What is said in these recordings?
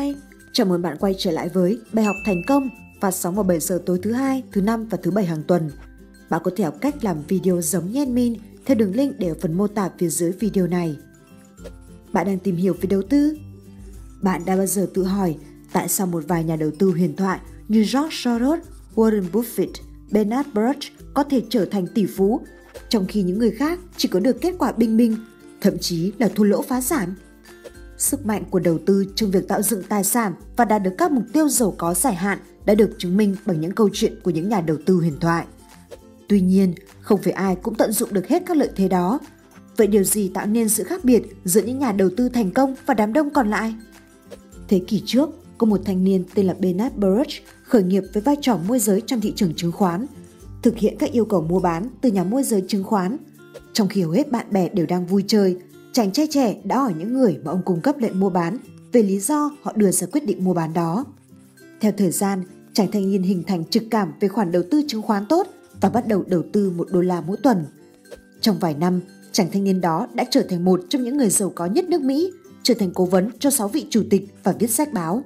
Hi, chào mừng bạn quay trở lại với bài học thành công phát sóng vào 7 giờ tối thứ hai, thứ năm và thứ bảy hàng tuần. Bạn có thể học cách làm video giống như admin theo đường link để ở phần mô tả phía dưới video này. Bạn đang tìm hiểu về đầu tư? Bạn đã bao giờ tự hỏi tại sao một vài nhà đầu tư huyền thoại như George Soros, Warren Buffett, Bernard Baruch có thể trở thành tỷ phú, trong khi những người khác chỉ có được kết quả bình minh, thậm chí là thua lỗ phá sản? Sức mạnh của đầu tư trong việc tạo dựng tài sản và đạt được các mục tiêu giàu có dài hạn đã được chứng minh bằng những câu chuyện của những nhà đầu tư huyền thoại. Tuy nhiên, không phải ai cũng tận dụng được hết các lợi thế đó. Vậy điều gì tạo nên sự khác biệt giữa những nhà đầu tư thành công và đám đông còn lại? Thế kỷ trước, có một thanh niên tên là Bernard Baruch khởi nghiệp với vai trò môi giới trong thị trường chứng khoán, thực hiện các yêu cầu mua bán từ nhà môi giới chứng khoán. Trong khi hầu hết bạn bè đều đang vui chơi, chàng trai trẻ đã hỏi những người mà ông cung cấp lệnh mua bán về lý do họ đưa ra quyết định mua bán đó. Theo thời gian, chàng thanh niên hình thành trực cảm về khoản đầu tư chứng khoán tốt và bắt đầu đầu tư một đô la mỗi tuần. Trong vài năm, chàng thanh niên đó đã trở thành một trong những người giàu có nhất nước Mỹ, trở thành cố vấn cho 6 vị chủ tịch và viết sách báo.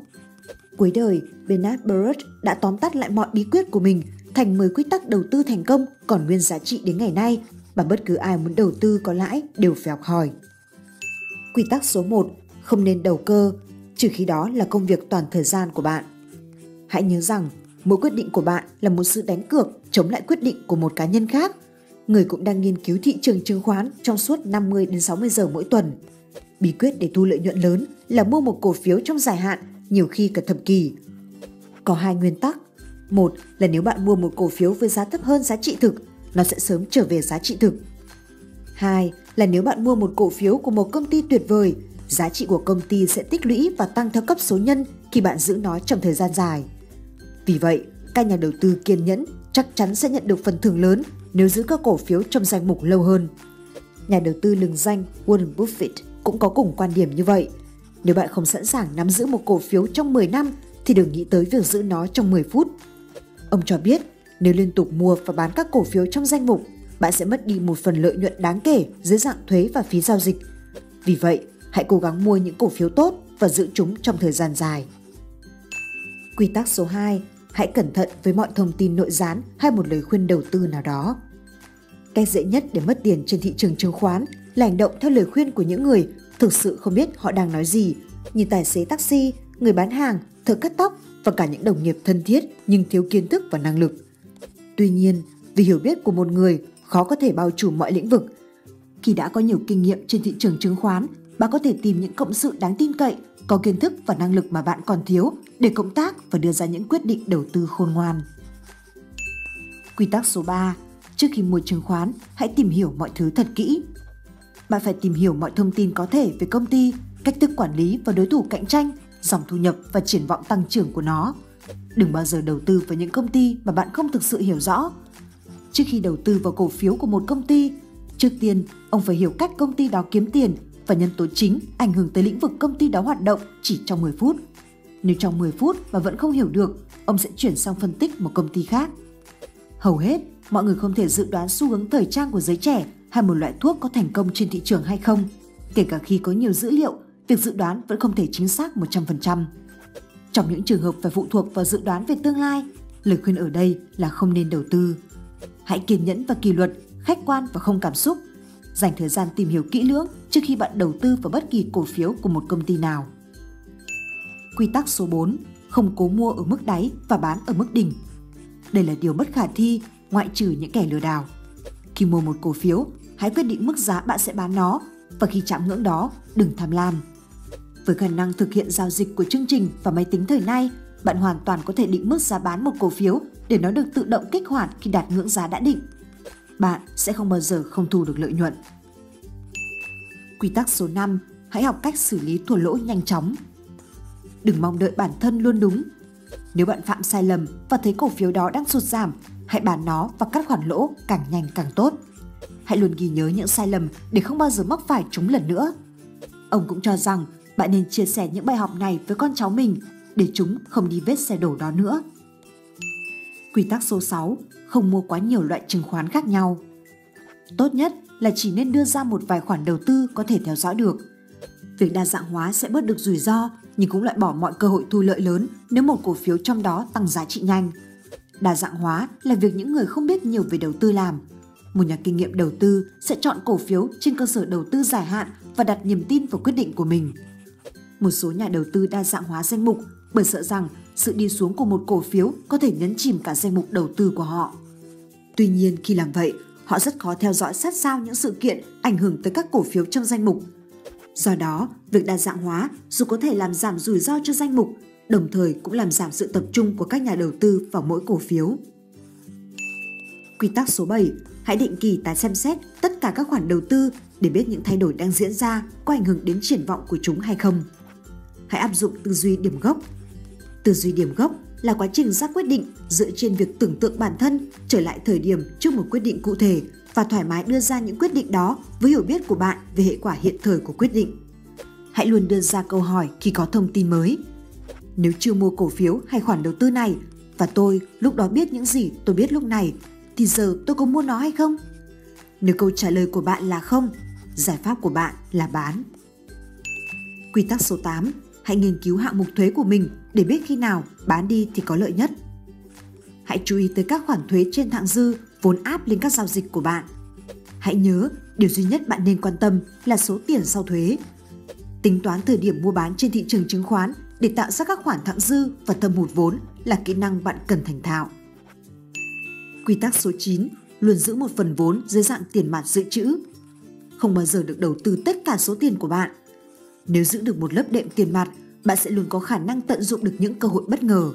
Cuối đời, Bernard Baruch đã tóm tắt lại mọi bí quyết của mình thành 10 quy tắc đầu tư thành công còn nguyên giá trị đến ngày nay mà bất cứ ai muốn đầu tư có lãi đều phải học hỏi. Quy tắc số 1, không nên đầu cơ, trừ khi đó là công việc toàn thời gian của bạn. Hãy nhớ rằng, mỗi quyết định của bạn là một sự đánh cược chống lại quyết định của một cá nhân khác. Người cũng đang nghiên cứu thị trường chứng khoán trong suốt 50 đến 60 giờ mỗi tuần. Bí quyết để thu lợi nhuận lớn là mua một cổ phiếu trong dài hạn, nhiều khi cả thập kỷ. Có hai nguyên tắc. Một là nếu bạn mua một cổ phiếu với giá thấp hơn giá trị thực, nó sẽ sớm trở về giá trị thực. Hai là nếu bạn mua một cổ phiếu của một công ty tuyệt vời, giá trị của công ty sẽ tích lũy và tăng theo cấp số nhân khi bạn giữ nó trong thời gian dài. Vì vậy, các nhà đầu tư kiên nhẫn chắc chắn sẽ nhận được phần thưởng lớn nếu giữ các cổ phiếu trong danh mục lâu hơn. Nhà đầu tư lừng danh Warren Buffett cũng có cùng quan điểm như vậy. Nếu bạn không sẵn sàng nắm giữ một cổ phiếu trong 10 năm thì đừng nghĩ tới việc giữ nó trong 10 phút. Ông cho biết nếu liên tục mua và bán các cổ phiếu trong danh mục, bạn sẽ mất đi một phần lợi nhuận đáng kể dưới dạng thuế và phí giao dịch. Vì vậy, hãy cố gắng mua những cổ phiếu tốt và giữ chúng trong thời gian dài. Quy tắc số 2, hãy cẩn thận với mọi thông tin nội gián hay một lời khuyên đầu tư nào đó. Cách dễ nhất để mất tiền trên thị trường chứng khoán là hành động theo lời khuyên của những người thực sự không biết họ đang nói gì, như tài xế taxi, người bán hàng, thợ cắt tóc và cả những đồng nghiệp thân thiết nhưng thiếu kiến thức và năng lực. Tuy nhiên, vì hiểu biết của một người khó có thể bao trùm mọi lĩnh vực. Khi đã có nhiều kinh nghiệm trên thị trường chứng khoán, bạn có thể tìm những cộng sự đáng tin cậy, có kiến thức và năng lực mà bạn còn thiếu để cộng tác và đưa ra những quyết định đầu tư khôn ngoan. Quy tắc số 3. Trước khi mua chứng khoán, hãy tìm hiểu mọi thứ thật kỹ. Bạn phải tìm hiểu mọi thông tin có thể về công ty, cách thức quản lý và đối thủ cạnh tranh, dòng thu nhập và triển vọng tăng trưởng của nó. Đừng bao giờ đầu tư vào những công ty mà bạn không thực sự hiểu rõ. Trước khi đầu tư vào cổ phiếu của một công ty, trước tiên ông phải hiểu cách công ty đó kiếm tiền và nhân tố chính ảnh hưởng tới lĩnh vực công ty đó hoạt động chỉ trong 10 phút. Nếu trong 10 phút mà vẫn không hiểu được, ông sẽ chuyển sang phân tích một công ty khác. Hầu hết, mọi người không thể dự đoán xu hướng thời trang của giới trẻ hay một loại thuốc có thành công trên thị trường hay không. Kể cả khi có nhiều dữ liệu, việc dự đoán vẫn không thể chính xác 100%. Trong những trường hợp phải phụ thuộc vào dự đoán về tương lai, lời khuyên ở đây là không nên đầu tư. Hãy kiên nhẫn và kỷ luật, khách quan và không cảm xúc. Dành thời gian tìm hiểu kỹ lưỡng trước khi bạn đầu tư vào bất kỳ cổ phiếu của một công ty nào. Quy tắc số 4. Không cố mua ở mức đáy và bán ở mức đỉnh. Đây là điều bất khả thi ngoại trừ những kẻ lừa đảo. Khi mua một cổ phiếu, hãy quyết định mức giá bạn sẽ bán nó và khi chạm ngưỡng đó, đừng tham lam. Với khả năng thực hiện giao dịch của chương trình và máy tính thời nay, bạn hoàn toàn có thể định mức giá bán một cổ phiếu để nó được tự động kích hoạt khi đạt ngưỡng giá đã định. Bạn sẽ không bao giờ không thu được lợi nhuận. Quy tắc số 5, hãy học cách xử lý thua lỗ nhanh chóng. Đừng mong đợi bản thân luôn đúng. Nếu bạn phạm sai lầm và thấy cổ phiếu đó đang sụt giảm, hãy bán nó và cắt khoản lỗ càng nhanh càng tốt. Hãy luôn ghi nhớ những sai lầm để không bao giờ mắc phải chúng lần nữa. Ông cũng cho rằng bạn nên chia sẻ những bài học này với con cháu mình để chúng không đi vết xe đổ đó nữa. Quy tắc số 6, không mua quá nhiều loại chứng khoán khác nhau. Tốt nhất là chỉ nên đưa ra một vài khoản đầu tư có thể theo dõi được. Việc đa dạng hóa sẽ bớt được rủi ro nhưng cũng loại bỏ mọi cơ hội thu lợi lớn nếu một cổ phiếu trong đó tăng giá trị nhanh. Đa dạng hóa là việc những người không biết nhiều về đầu tư làm. Một nhà kinh nghiệm đầu tư sẽ chọn cổ phiếu trên cơ sở đầu tư dài hạn và đặt niềm tin vào quyết định của mình. Một số nhà đầu tư đa dạng hóa danh mục bởi sợ rằng sự đi xuống của một cổ phiếu có thể nhấn chìm cả danh mục đầu tư của họ. Tuy nhiên khi làm vậy, họ rất khó theo dõi sát sao những sự kiện ảnh hưởng tới các cổ phiếu trong danh mục. Do đó, việc đa dạng hóa dù có thể làm giảm rủi ro cho danh mục, đồng thời cũng làm giảm sự tập trung của các nhà đầu tư vào mỗi cổ phiếu. Quy tắc số 7, hãy định kỳ tái xem xét tất cả các khoản đầu tư để biết những thay đổi đang diễn ra có ảnh hưởng đến triển vọng của chúng hay không. Hãy áp dụng tư duy điểm gốc. Tư duy điểm gốc là quá trình ra quyết định dựa trên việc tưởng tượng bản thân trở lại thời điểm trước một quyết định cụ thể và thoải mái đưa ra những quyết định đó với hiểu biết của bạn về hệ quả hiện thời của quyết định. Hãy luôn đưa ra câu hỏi khi có thông tin mới. Nếu chưa mua cổ phiếu hay khoản đầu tư này và tôi lúc đó biết những gì tôi biết lúc này thì giờ tôi có mua nó hay không? Nếu câu trả lời của bạn là không, giải pháp của bạn là bán. Quy tắc số 8, hãy nghiên cứu hạng mục thuế của mình để biết khi nào bán đi thì có lợi nhất. Hãy chú ý tới các khoản thuế trên thặng dư vốn áp lên các giao dịch của bạn. Hãy nhớ, điều duy nhất bạn nên quan tâm là số tiền sau thuế. Tính toán thời điểm mua bán trên thị trường chứng khoán để tạo ra các khoản thặng dư và thâm hụt vốn là kỹ năng bạn cần thành thạo. Quy tắc số 9, luôn giữ một phần vốn dưới dạng tiền mặt dự trữ. Không bao giờ được đầu tư tất cả số tiền của bạn. Nếu giữ được một lớp đệm tiền mặt, bạn sẽ luôn có khả năng tận dụng được những cơ hội bất ngờ.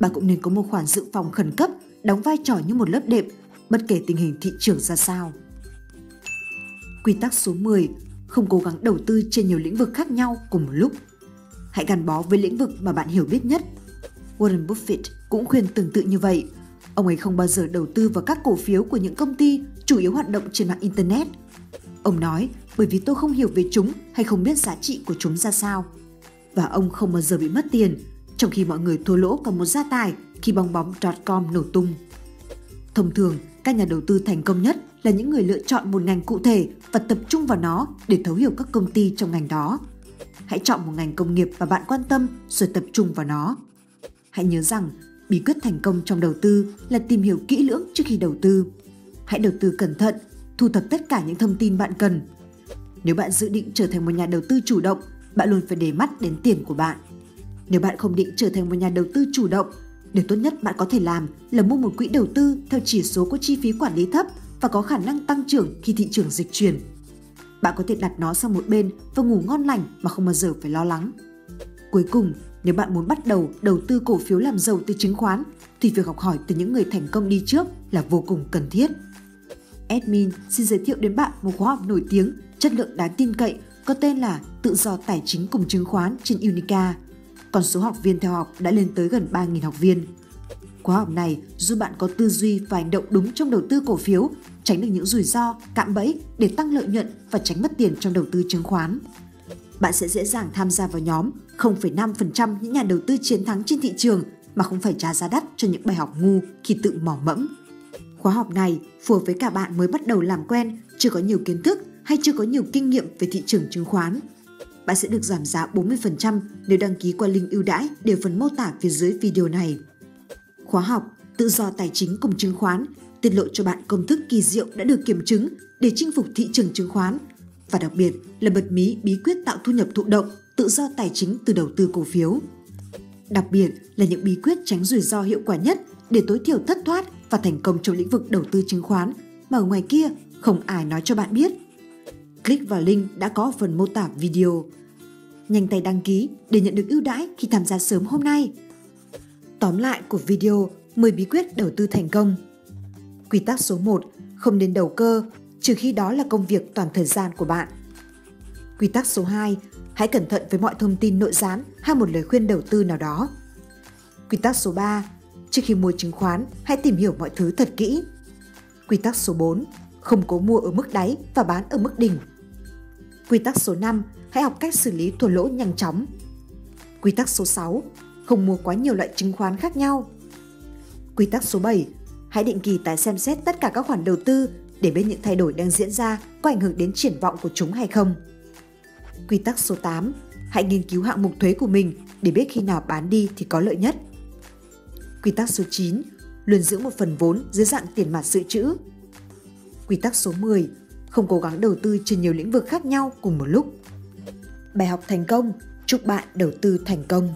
Bạn cũng nên có một khoản dự phòng khẩn cấp đóng vai trò như một lớp đệm bất kể tình hình thị trường ra sao. Quy tắc số 10, không cố gắng đầu tư trên nhiều lĩnh vực khác nhau cùng một lúc. Hãy gắn bó với lĩnh vực mà bạn hiểu biết nhất. Warren Buffett cũng khuyên tương tự như vậy. Ông ấy không bao giờ đầu tư vào các cổ phiếu của những công ty chủ yếu hoạt động trên mạng Internet. Ông nói, bởi vì tôi không hiểu về chúng hay không biết giá trị của chúng ra sao. Và ông không bao giờ bị mất tiền, trong khi mọi người thua lỗ cả một gia tài khi bong bóng .com nổ tung. Thông thường, các nhà đầu tư thành công nhất là những người lựa chọn một ngành cụ thể và tập trung vào nó để thấu hiểu các công ty trong ngành đó. Hãy chọn một ngành công nghiệp mà bạn quan tâm rồi tập trung vào nó. Hãy nhớ rằng, bí quyết thành công trong đầu tư là tìm hiểu kỹ lưỡng trước khi đầu tư. Hãy đầu tư cẩn thận, thu thập tất cả những thông tin bạn cần. Nếu bạn dự định trở thành một nhà đầu tư chủ động, bạn luôn phải để mắt đến tiền của bạn. Nếu bạn không định trở thành một nhà đầu tư chủ động, Điều tốt nhất bạn có thể làm là mua một quỹ đầu tư theo chỉ số có chi phí quản lý thấp và có khả năng tăng trưởng khi thị trường dịch chuyển. Bạn có thể đặt nó sang một bên và ngủ ngon lành mà không bao giờ phải lo lắng. Cuối cùng, nếu bạn muốn bắt đầu đầu tư cổ phiếu làm giàu từ chứng khoán thì việc học hỏi từ những người thành công đi trước là vô cùng cần thiết. Admin xin giới thiệu đến bạn một khóa học nổi tiếng, chất lượng đáng tin cậy có tên là Tự do tài chính cùng chứng khoán trên Unica – còn số học viên theo học đã lên tới gần 3.000 học viên. Khóa học này giúp bạn có tư duy và hành động đúng trong đầu tư cổ phiếu, tránh được những rủi ro, cạm bẫy để tăng lợi nhuận và tránh mất tiền trong đầu tư chứng khoán. Bạn sẽ dễ dàng tham gia vào nhóm 0,5% những nhà đầu tư chiến thắng trên thị trường mà không phải trả giá đắt cho những bài học ngu khi tự mỏ mẫm. Khóa học này phù hợp với cả bạn mới bắt đầu làm quen, chưa có nhiều kiến thức hay chưa có nhiều kinh nghiệm về thị trường chứng khoán bạn sẽ được giảm giá 40% nếu đăng ký qua link ưu đãi để phần mô tả phía dưới video này. Khóa học Tự do tài chính cùng chứng khoán tiết lộ cho bạn công thức kỳ diệu đã được kiểm chứng để chinh phục thị trường chứng khoán và đặc biệt là bật mí bí quyết tạo thu nhập thụ động, tự do tài chính từ đầu tư cổ phiếu. Đặc biệt là những bí quyết tránh rủi ro hiệu quả nhất để tối thiểu thất thoát và thành công trong lĩnh vực đầu tư chứng khoán mà ở ngoài kia không ai nói cho bạn biết. Click vào link đã có ở phần mô tả video. Nhanh tay đăng ký để nhận được ưu đãi khi tham gia sớm hôm nay. Tóm lại của video 10 bí quyết đầu tư thành công. Quy tắc số 1, không nên đầu cơ, trừ khi đó là công việc toàn thời gian của bạn. Quy tắc số 2, hãy cẩn thận với mọi thông tin nội gián hay một lời khuyên đầu tư nào đó. Quy tắc số 3, trước khi mua chứng khoán, hãy tìm hiểu mọi thứ thật kỹ. Quy tắc số 4, không cố mua ở mức đáy và bán ở mức đỉnh. Quy tắc số 5, hãy học cách xử lý thua lỗ nhanh chóng. Quy tắc số 6, không mua quá nhiều loại chứng khoán khác nhau. Quy tắc số 7, hãy định kỳ tái xem xét tất cả các khoản đầu tư để biết những thay đổi đang diễn ra có ảnh hưởng đến triển vọng của chúng hay không. Quy tắc số 8, hãy nghiên cứu hạng mục thuế của mình để biết khi nào bán đi thì có lợi nhất. Quy tắc số 9. Luôn giữ một phần vốn dưới dạng tiền mặt dự trữ. Quy tắc số 10. Không cố gắng đầu tư trên nhiều lĩnh vực khác nhau cùng một lúc. Bài học thành công. Chúc bạn đầu tư thành công.